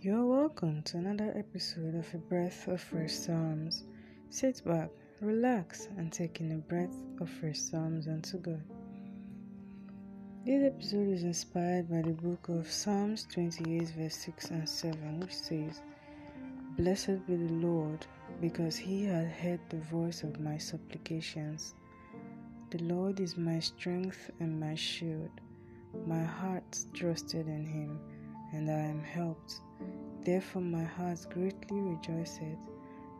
You're welcome to another episode of A Breath of Fresh Psalms. Sit back, relax, and take in a breath of fresh Psalms unto God. This episode is inspired by the book of Psalms 28, verse 6 and 7, which says, Blessed be the Lord, because he has heard the voice of my supplications. The Lord is my strength and my shield. My heart trusted in him, and I am helped. Therefore my heart greatly rejoiceth,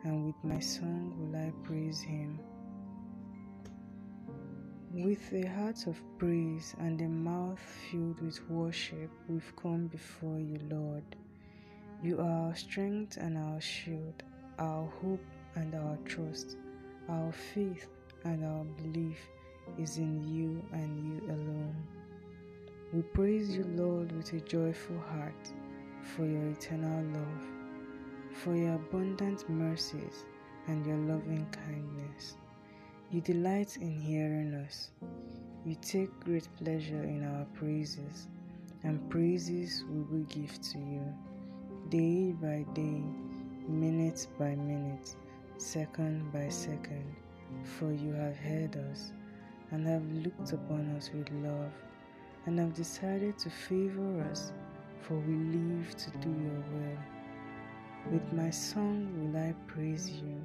and with my song will I praise him. With a heart of praise and a mouth filled with worship, we've come before you, Lord. You are our strength and our shield, our hope and our trust, our faith and our belief is in you and you alone. We praise you, Lord, with a joyful heart for your eternal love, for your abundant mercies and your loving kindness. You delight in hearing us. You take great pleasure in our praises, and praises we will give to you, day by day, minute by minute, second by second, for you have heard us and have looked upon us with love, and have decided to favor us for we live to do your will. With my song will I praise you,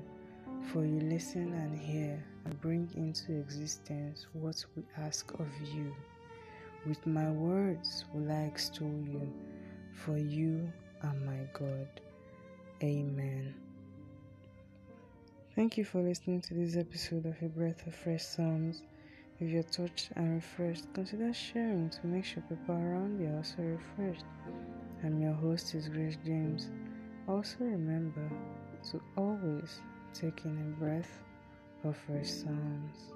for you listen and hear and bring into existence what we ask of you. With my words will I extol you, for you are my God. Amen. Thank you for listening to this episode of A Breath of Fresh Psalms. If you're touched and refreshed, consider sharing to make sure people around you are also refreshed. I'm your host is Grace James. Also remember to always take in a breath of fresh Psalms.